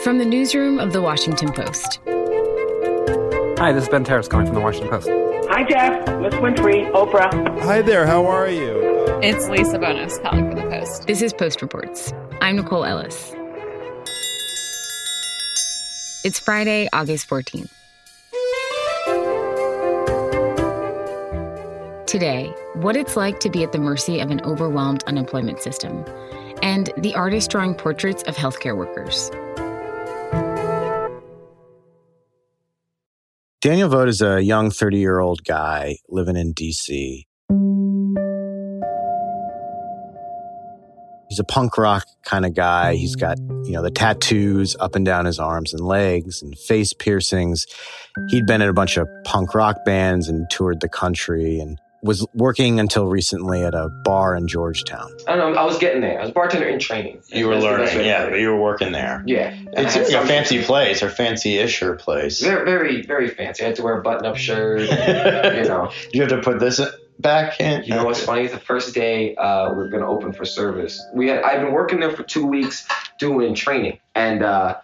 From the newsroom of The Washington Post. Hi, this is Ben Terris calling from The Washington Post. Hi, Jeff. Miss Winfrey, Oprah. Hi there, how are you? It's Lisa Bonos calling for The Post. This is Post Reports. I'm Nicole Ellis. It's Friday, August 14th. Today, what it's like to be at the mercy of an overwhelmed unemployment system, and the artist drawing portraits of healthcare workers. Daniel Vogt is a young 30 year old guy living in DC. He's a punk rock kind of guy. He's got, you know, the tattoos up and down his arms and legs and face piercings. He'd been in a bunch of punk rock bands and toured the country and was working until recently at a bar in Georgetown. I don't know. I was getting there. I was bartender in training. You were That's the best way learning, yeah, but you were working there. Yeah. And I It's a some- fancy place or fancy-isher place. Very, very, very fancy. I had to wear a button-up shirt. you know. you have to put this back in. You know what's funny? The first day uh, we are gonna open for service, we had I've been working there for two weeks doing training, and uh,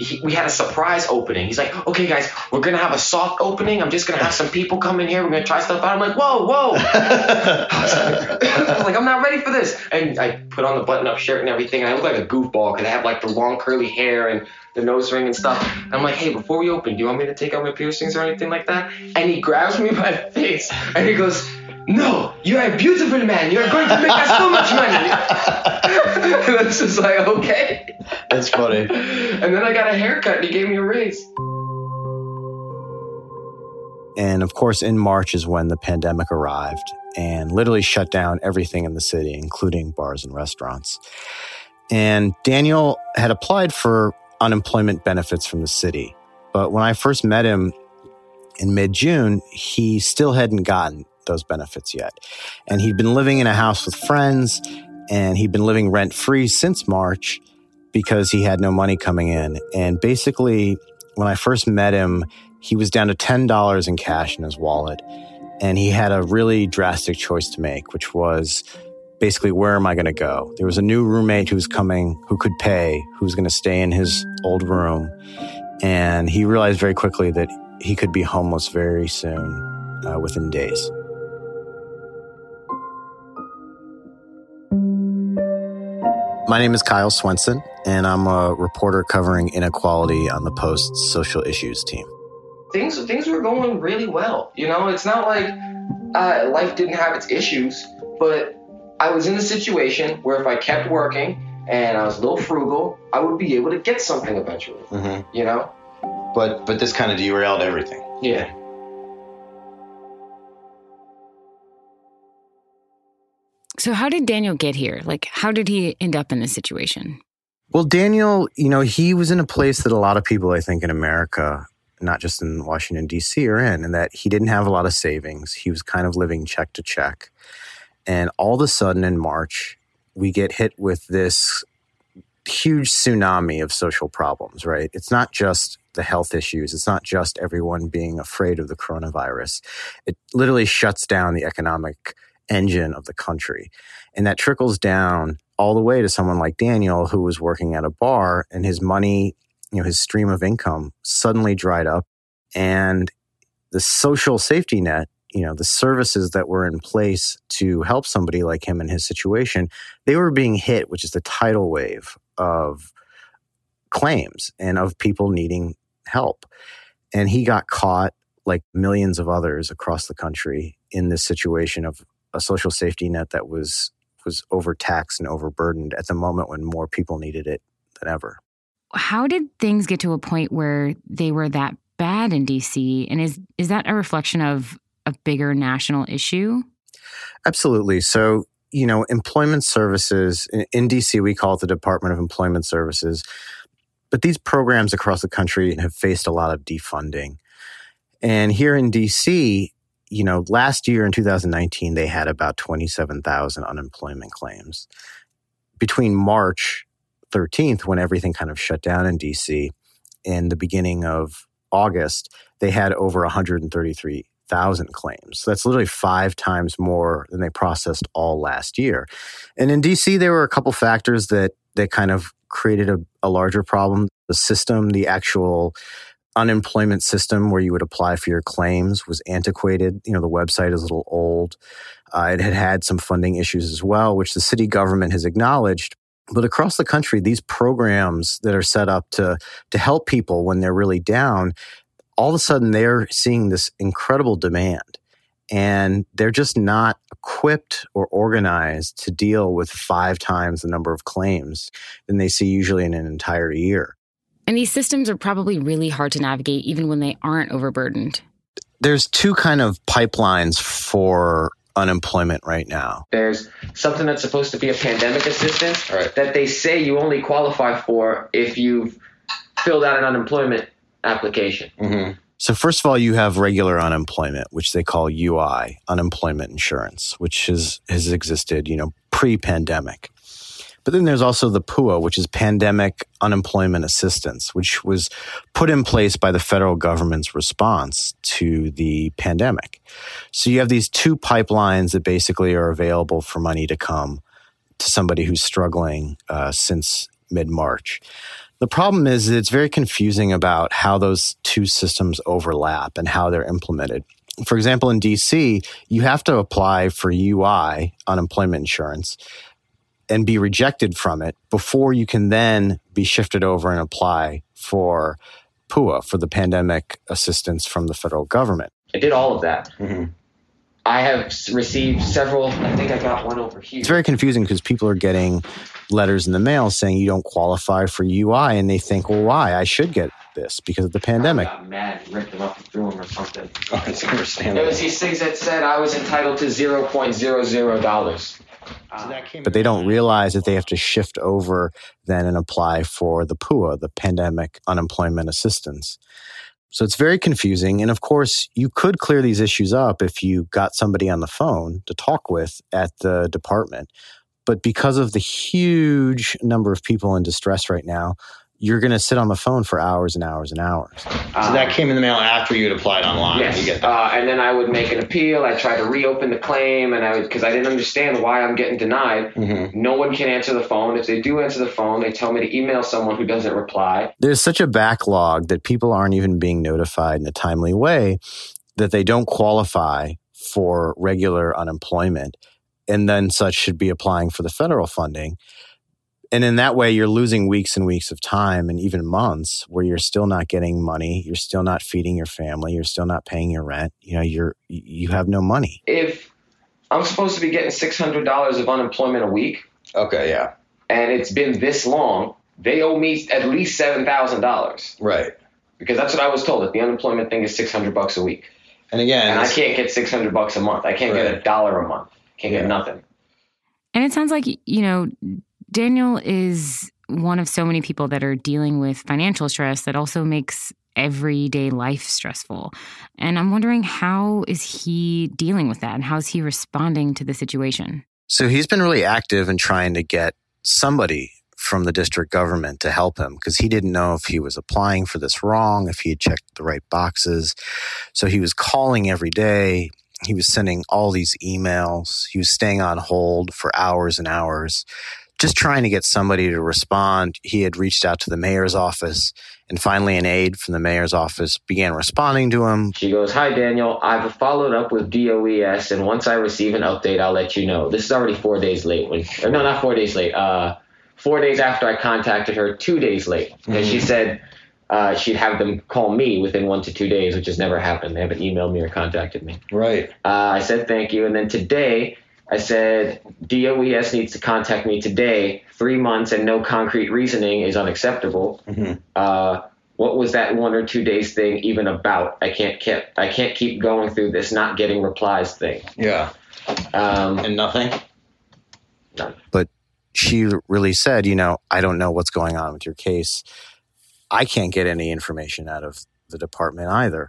he, we had a surprise opening. He's like, "Okay, guys, we're gonna have a soft opening. I'm just gonna have some people come in here. We're gonna try stuff out." I'm like, "Whoa, whoa!" I was like, "I'm not ready for this." And I put on the button-up shirt and everything, and I look like a goofball because I have like the long curly hair and the nose ring and stuff. And I'm like, "Hey, before we open, do you want me to take out my piercings or anything like that?" And he grabs me by the face and he goes. No, you're a beautiful man. You're going to make us so much money. and I was just like, okay. That's funny. And then I got a haircut and he gave me a raise. And of course, in March is when the pandemic arrived and literally shut down everything in the city, including bars and restaurants. And Daniel had applied for unemployment benefits from the city. But when I first met him in mid June, he still hadn't gotten those benefits yet. And he'd been living in a house with friends and he'd been living rent free since March because he had no money coming in. And basically, when I first met him, he was down to $10 in cash in his wallet. And he had a really drastic choice to make, which was basically, where am I going to go? There was a new roommate who was coming, who could pay, who was going to stay in his old room. And he realized very quickly that he could be homeless very soon, uh, within days. My name is Kyle Swenson, and I'm a reporter covering inequality on the Post's social issues team. Things things were going really well. You know, it's not like uh, life didn't have its issues, but I was in a situation where if I kept working and I was a little frugal, I would be able to get something eventually. hmm You know? But but this kind of derailed everything. Yeah. So, how did Daniel get here? Like, how did he end up in this situation? Well, Daniel, you know, he was in a place that a lot of people, I think, in America, not just in Washington, D.C., are in, and that he didn't have a lot of savings. He was kind of living check to check. And all of a sudden in March, we get hit with this huge tsunami of social problems, right? It's not just the health issues, it's not just everyone being afraid of the coronavirus. It literally shuts down the economic engine of the country. And that trickles down all the way to someone like Daniel, who was working at a bar and his money, you know, his stream of income suddenly dried up. And the social safety net, you know, the services that were in place to help somebody like him in his situation, they were being hit, which is the tidal wave of claims and of people needing help. And he got caught, like millions of others across the country, in this situation of a social safety net that was was overtaxed and overburdened at the moment when more people needed it than ever. How did things get to a point where they were that bad in DC? And is is that a reflection of a bigger national issue? Absolutely. So, you know, employment services in, in DC, we call it the Department of Employment Services. But these programs across the country have faced a lot of defunding. And here in DC, you know, last year in 2019, they had about 27,000 unemployment claims. Between March 13th, when everything kind of shut down in DC, and the beginning of August, they had over 133,000 claims. So that's literally five times more than they processed all last year. And in DC, there were a couple factors that that kind of created a, a larger problem. The system, the actual unemployment system where you would apply for your claims was antiquated. You know, the website is a little old. Uh, it had had some funding issues as well, which the city government has acknowledged. But across the country, these programs that are set up to, to help people when they're really down, all of a sudden they're seeing this incredible demand and they're just not equipped or organized to deal with five times the number of claims than they see usually in an entire year. And these systems are probably really hard to navigate even when they aren't overburdened. There's two kind of pipelines for unemployment right now. There's something that's supposed to be a pandemic assistance Right. that they say you only qualify for if you've filled out an unemployment application. Mm-hmm. So first of all, you have regular unemployment, which they call UI, unemployment insurance, which has, has existed, you know, pre-pandemic. But then there's also the PUA, which is Pandemic Unemployment Assistance, which was put in place by the federal government's response to the pandemic. So you have these two pipelines that basically are available for money to come to somebody who's struggling uh, since mid March. The problem is it's very confusing about how those two systems overlap and how they're implemented. For example, in DC, you have to apply for UI, unemployment insurance, and be rejected from it before you can then be shifted over and apply for PUA, for the pandemic assistance from the federal government. I did all of that. Mm-hmm. I have received several. I think I got one over here. It's very confusing because people are getting letters in the mail saying you don't qualify for UI, and they think, well, why? I should get this because of the pandemic. I got mad, and ripped them up and threw them or something. Oh, it's There understandable. was these things that said I was entitled to zero point zero zero dollars. But they don't realize that they have to shift over then and apply for the PUA, the Pandemic Unemployment Assistance. So it's very confusing. And of course, you could clear these issues up if you got somebody on the phone to talk with at the department. But because of the huge number of people in distress right now, you're going to sit on the phone for hours and hours and hours. So that came in the mail after you had applied online. Yes, You get that. uh, and then I would make an appeal. I tried to reopen the claim, and I would because I didn't understand why I'm getting denied. Mm-hmm. No one can answer the phone. If they do answer the phone, they tell me to email someone who doesn't reply. There's such a backlog that people aren't even being notified in a timely way that they don't qualify for regular unemployment and then such should be applying for the federal funding. And in that way, you're losing weeks and weeks of time and even months where you're still not getting money. You're still not feeding your family. You're still not paying your rent. You know, you're, you have no money. If I'm supposed to be getting six hundred dollars of unemployment a week, Okay, yeah. and it's been this long, they owe me at least seven thousand dollars Right. because that's what I was told. That the unemployment thing is six hundred bucks a week, And again, and I can't get six hundred bucks a month. I can't get a dollar a month. Can't Yeah. get nothing. And it sounds like, you know, Daniel is one of so many people that are dealing with financial stress that also makes everyday life stressful. And I'm wondering how is he dealing with that and how is he responding to the situation? So he's been really active in trying to get somebody from the district government to help him because he didn't know if he was applying for this wrong, if he had checked the right boxes. So he was calling every day. He was sending all these emails. He was staying on hold for hours and hours, just trying to get somebody to respond. He had reached out to the mayor's office, and finally, an aide from the mayor's office began responding to him. She goes, Hi, Daniel. I've followed up with DOES, and once I receive an update, I'll let you know. This is already four days late. When, or no, not four days late. Uh, four days after I contacted her, two days late. And she said uh, she'd have them call me within one to two days, which has never happened. They haven't emailed me or contacted me. right. Uh, I said thank you. And then today, I said DOES needs to contact me today. Three months and no concrete reasoning is unacceptable. Mhm. Uh, what was that one or two days thing even about? I can't keep I can't keep going through this not getting replies thing. Yeah. Um, And nothing. None. But she really said, you know, I don't know what's going on with your case. I can't get any information out of the department either.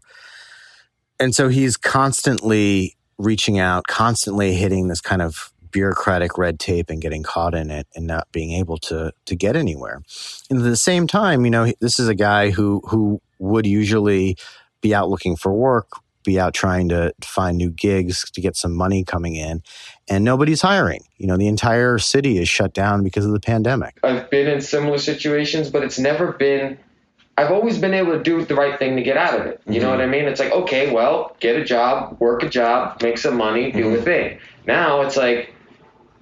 And so he's constantly reaching out, constantly hitting this kind of bureaucratic red tape and getting caught in it and not being able to to get anywhere. And at the same time, you know, this is a guy who who would usually be out looking for work be out trying to find new gigs to get some money coming in, and nobody's hiring. You know, the entire city is shut down because of the pandemic. I've been in similar situations, but it's never been. I've always been able to do the right thing to get out of it. You know what I mean? It's like, okay, well, get a job, work a job, make some money, do a thing. Now it's like,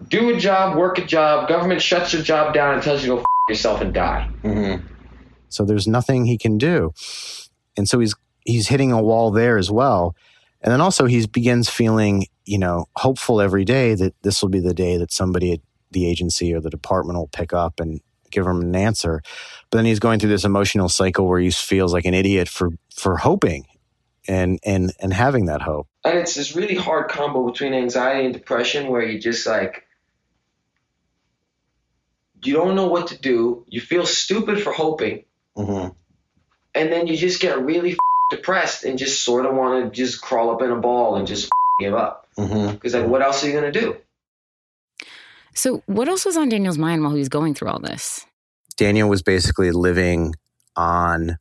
do a job, work a job. Government shuts your job down and tells you to go f- yourself and die. Mm-hmm. So there's nothing he can do. And so he's he's hitting a wall there as well. And then also he begins feeling, you know, hopeful every day that this will be the day that somebody at the agency or the department will pick up and give him an answer. But then he's going through this emotional cycle where he feels like an idiot for for hoping and and and having that hope. And it's this really hard combo between anxiety and depression where you just like, you don't know what to do. You feel stupid for hoping. Mm-hmm. and then you just get really f- depressed and just sort of want to just crawl up in a ball and just give up. Mm-hmm. Because like, what else are you gonna do? So, what else was on Daniel's mind while he was going through all this? Daniel was basically living on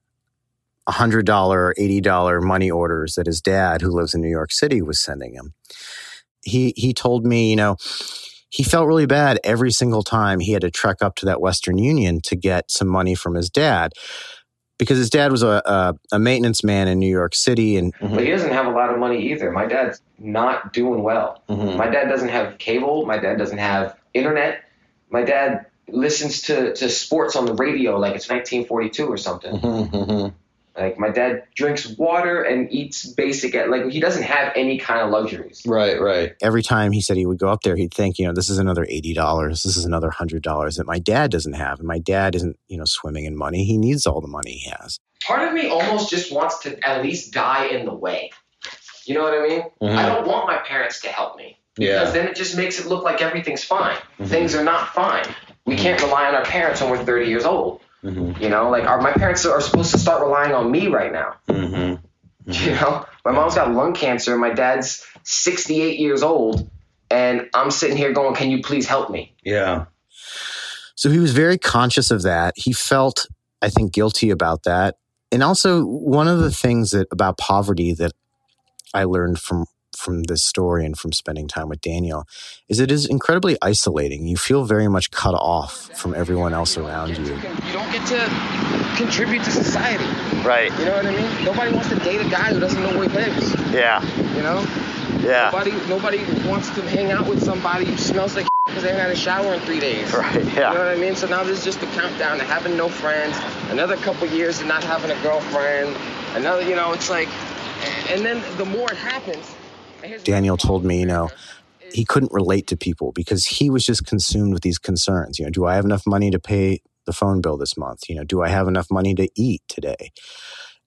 $100, $80 money orders that his dad, who lives in New York City, was sending him. He, he told me, you know, he felt really bad every single time he had to trek up to that Western Union to get some money from his dad because his dad was a, a, a maintenance man in New York City. And But he doesn't have a lot of money either. My dad's not doing well. Mm-hmm. My dad doesn't have cable. My dad doesn't have internet. My dad listens to, to sports on the radio like it's 1942 or something. Mm-hmm. Like my dad drinks water and eats basic. Like he doesn't have any kind of luxuries. Right, right. every time he said he would go up there, he'd think, you know, this is another $80. This is another $100 that my dad doesn't have. And my dad isn't, you know, swimming in money. He needs all the money he has. Part of me almost just wants to at least die in the way. You know what I mean? Mhm. I don't want my parents to help me. Because Yeah. then it just makes it look like everything's fine. Mhm. Things are not fine. We can't rely on our parents when we're 30 years old. Mm-hmm. You know, like our, my parents are supposed to start relying on me right now. Mm-hmm. You know, my mom's got lung cancer. My dad's 68 years old. And I'm sitting here going, can you please help me? Yeah. So he was very conscious of that. He felt, I think, guilty about that. And also, one of the things that about poverty that I learned from from this story and from spending time with Daniel is it is incredibly isolating. You feel very much cut off from everyone else around you. You don't get to contribute to society. Right. You know what I mean? Nobody wants to date a guy who doesn't know where he lives. Yeah. You know? Yeah. Nobody, nobody wants to hang out with somebody who smells like because they haven't had a shower in three days. Right. Yeah. You know what I mean? So now there's just a countdown to having no friends, another couple years of not having a girlfriend, another, you know, it's like, and then the more it happens. Daniel told me, you know, he couldn't relate to people because he was just consumed with these concerns. You know, do I have enough money to pay the phone bill this month? You know, do I have enough money to eat today?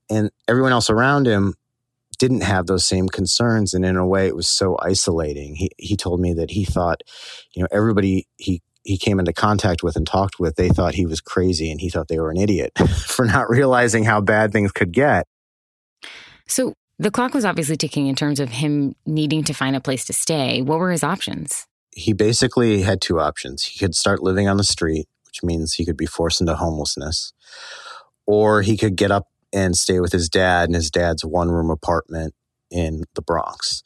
And everyone else around him didn't have those same concerns. And in a way, it was so isolating. He, he told me that he thought, you know, everybody he, he came into contact with and talked with, they thought he was crazy and he thought they were an idiot for not realizing how bad things could get. So, the clock was obviously ticking in terms of him needing to find a place to stay. What were his options? he basically had two options. He could start living on the street, which means he could be forced into homelessness, or he could get up and stay with his dad in his dad's one room apartment in the Bronx.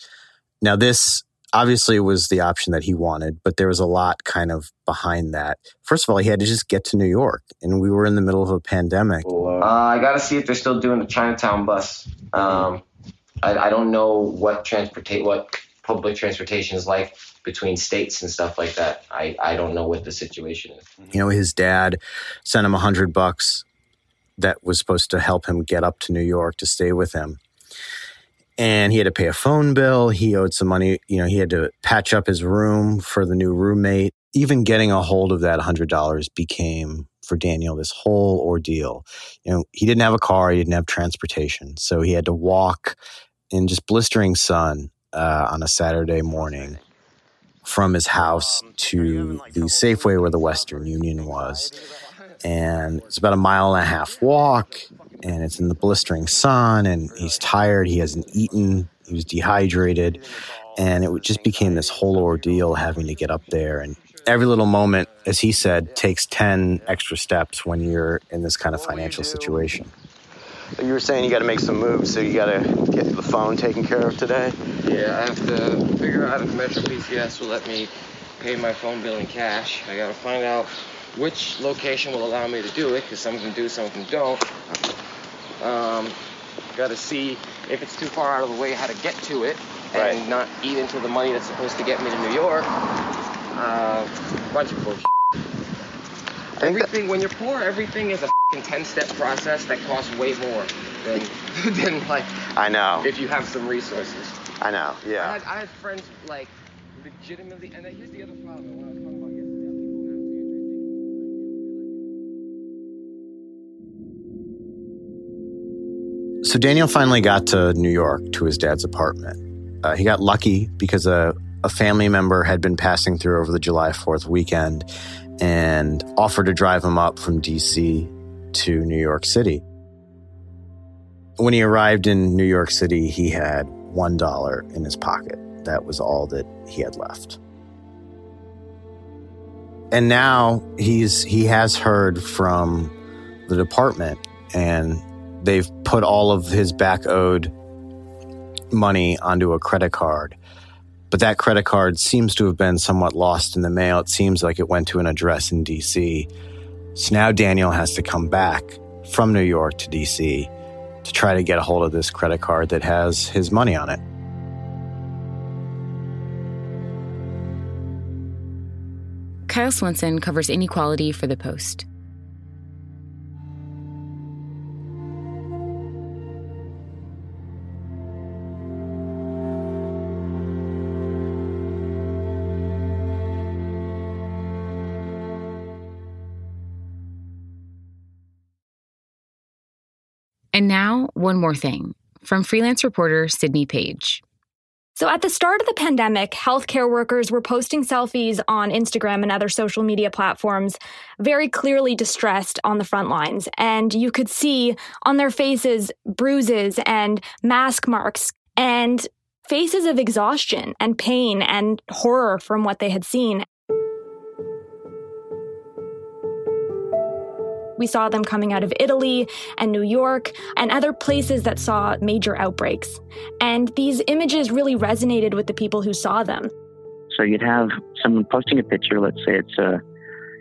Now, this obviously was the option that he wanted, but there was a lot kind of behind that. First of all, he had to just get to New York, and we were in the middle of a pandemic. Uh, I got to see if they're still doing the Chinatown bus. Um, I, I don't know what transportate what public transportation is like between states and stuff like that. I, I don't know what the situation is. Mm-hmm. You know, his dad sent him a hundred bucks that was supposed to help him get up to New York to stay with him. And he had to pay a phone bill. He owed some money. You know, he had to patch up his room for the new roommate. Even getting a hold of that hundred dollars became for Daniel this whole ordeal. You know, he didn't have a car. He didn't have transportation. So he had to walk in just blistering sun uh, on a Saturday morning from his house to the Safeway where the Western Union was. And it's about a mile and a half walk, and it's in the blistering sun, and he's tired. He hasn't eaten, he was dehydrated. And it just became this whole ordeal having to get up there. And every little moment, as he said, takes 10 extra steps when you're in this kind of financial situation. You were saying you got to make some moves, so you got to get the phone taken care of today. Yeah, I have to figure out if Metro PCS will let me pay my phone bill in cash. I gotta find out which location will allow me to do it, because some of them do, some of them don't. Um, gotta see if it's too far out of the way how to get to it and Right. not eat into the money that's supposed to get me to New York. Uh, bunch of bullshit. I Everything, when you're poor, everything is a 10 step process that costs way more than, than like I know. if you have some resources. I know. I Yeah. had, I had friends like legitimately, and here's the other problem. When I was talking about yesterday, people now So Daniel finally got to New York to his dad's apartment. Uh, he got lucky because a, a family member had been passing through over the July 4th weekend and offered to drive him up from DC to New York City. When he arrived in New York City, he had $1 in his pocket. That was all that he had left. And now he's he has heard from the department and they've put all of his back owed money onto a credit card. But that credit card seems to have been somewhat lost in the mail. It seems like it went to an address in DC. So now Daniel has to come back from New York to DC to try to get a hold of this credit card that has his money on it. Kyle Swenson covers inequality for the Post. And now, one more thing from freelance reporter Sydney Page. So, at the start of the pandemic, healthcare workers were posting selfies on Instagram and other social media platforms, very clearly distressed on the front lines. And you could see on their faces bruises and mask marks and faces of exhaustion and pain and horror from what they had seen. We saw them coming out of Italy and New York and other places that saw major outbreaks. And these images really resonated with the people who saw them. So you'd have someone posting a picture, let's say it's a,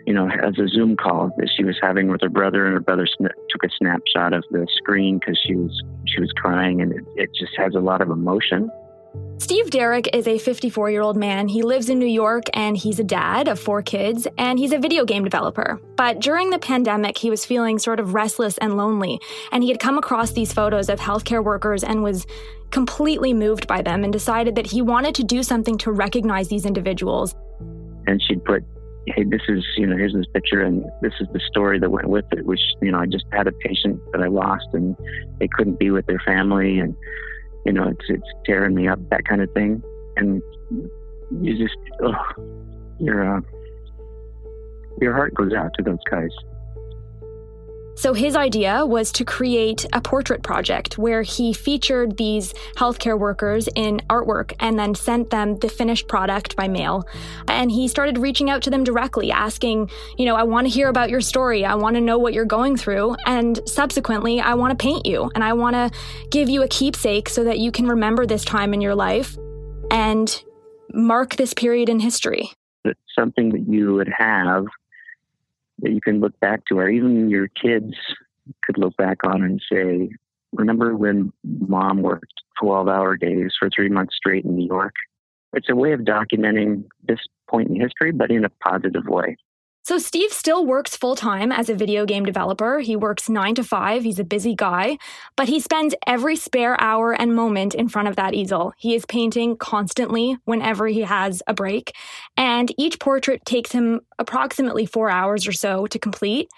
you know, as a Zoom call that she was having with her brother, and her brother sn- took a snapshot of the screen because she was she was crying, and it, it just has a lot of emotion. Steve Derrick is a 54 year old man. He lives in New York and he's a dad of four kids and he's a video game developer. But during the pandemic, he was feeling sort of restless and lonely. And he had come across these photos of healthcare workers and was completely moved by them and decided that he wanted to do something to recognize these individuals. And she'd put, "Hey, this is you know, here's this picture, and this is the story that went with it." Which you know, I just had a patient that I lost, and they couldn't be with their family, and you know, it's it's tearing me up, that kind of thing. And you just, ugh, your uh, your heart goes out to those guys. So his idea was to create a portrait project where he featured these healthcare workers in artwork and then sent them the finished product by mail. And he started reaching out to them directly, asking, you know, I want to hear about your story. I want to know what you're going through. And subsequently, I want to paint you and I want to give you a keepsake so that you can remember this time in your life and mark this period in history. It's something that you would have that you can look back to, or even your kids could look back on and say, Remember when mom worked 12 hour days for three months straight in New York? It's a way of documenting this point in history, but in a positive way. So, Steve still works full time as a video game developer. He works nine to five. He's a busy guy, but he spends every spare hour and moment in front of that easel. He is painting constantly whenever he has a break. And each portrait takes him approximately four hours or so to complete.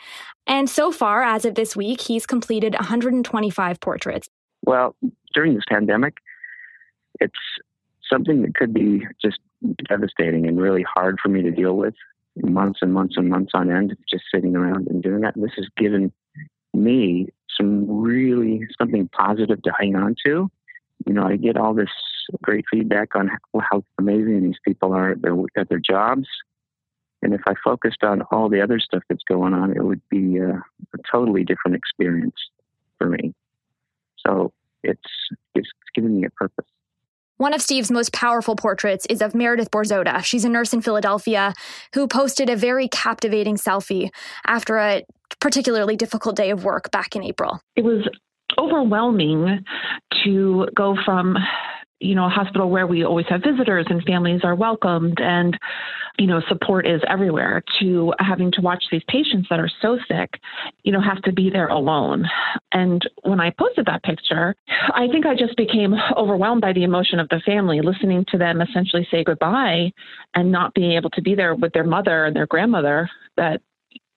And so far, as of this week, he's completed 125 portraits. Well, during this pandemic, it's something that could be just devastating and really hard for me to deal with months and months and months on end, just sitting around and doing that. This has given me some really something positive to hang on to. You know, I get all this great feedback on how, amazing these people are at their, at their jobs. And if I focused on all the other stuff that's going on, it would be a, a totally different experience for me. So it's it's giving me a purpose. One of Steve's most powerful portraits is of Meredith Borzota. She's a nurse in Philadelphia who posted a very captivating selfie after a particularly difficult day of work back in April. It was overwhelming to go from you know, a hospital where we always have visitors and families are welcomed and, you know, support is everywhere to having to watch these patients that are so sick, you know, have to be there alone. And when I posted that picture, I think I just became overwhelmed by the emotion of the family, listening to them essentially say goodbye and not being able to be there with their mother and their grandmother that,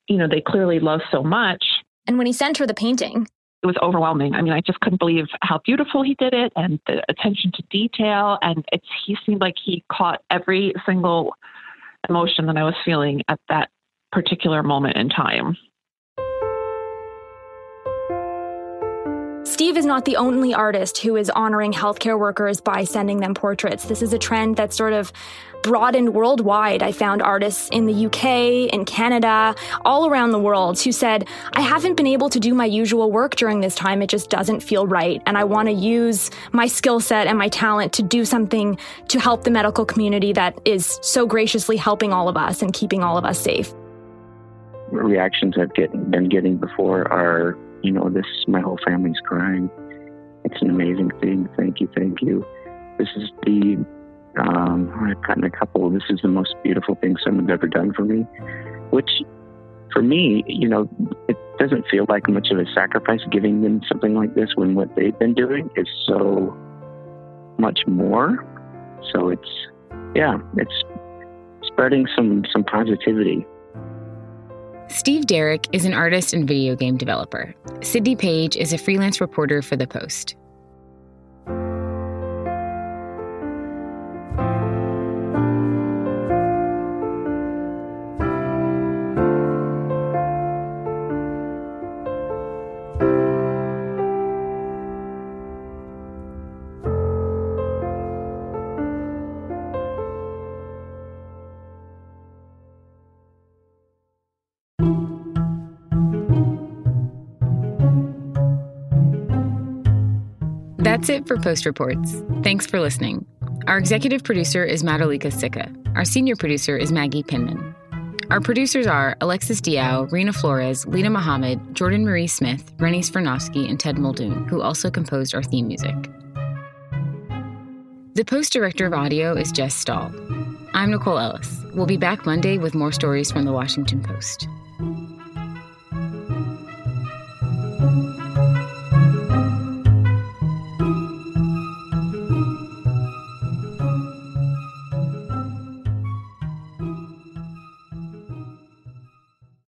you know, they clearly love so much. And when he sent her the painting, it was overwhelming. I mean, I just couldn't believe how beautiful he did it and the attention to detail. And it's, he seemed like he caught every single emotion that I was feeling at that particular moment in time. Steve is not the only artist who is honoring healthcare workers by sending them portraits. This is a trend that's sort of broadened worldwide. I found artists in the UK, in Canada, all around the world who said, I haven't been able to do my usual work during this time. It just doesn't feel right. And I want to use my skill set and my talent to do something to help the medical community that is so graciously helping all of us and keeping all of us safe. Reactions I've get, been getting before are you know, this, my whole family's crying. It's an amazing thing. Thank you, thank you. This is the, um, I've gotten a couple, this is the most beautiful thing someone's ever done for me, which for me, you know, it doesn't feel like much of a sacrifice giving them something like this when what they've been doing is so much more. So it's, yeah, it's spreading some, some positivity Steve Derrick is an artist and video game developer. Sydney Page is a freelance reporter for The Post. That's it for Post Reports. Thanks for listening. Our executive producer is Madhulika Sikka. Our senior producer is Maggie Penman. Our producers are Alexis Diao, Rena Flores, Linah Mohammad, Jordan Marie Smith, Rennie Svirnovskiy, and Ted Muldoon, who also composed our theme music. The Post Director of Audio is Jess Stahl. I'm Nicole Ellis. We'll be back Monday with more stories from the Washington Post.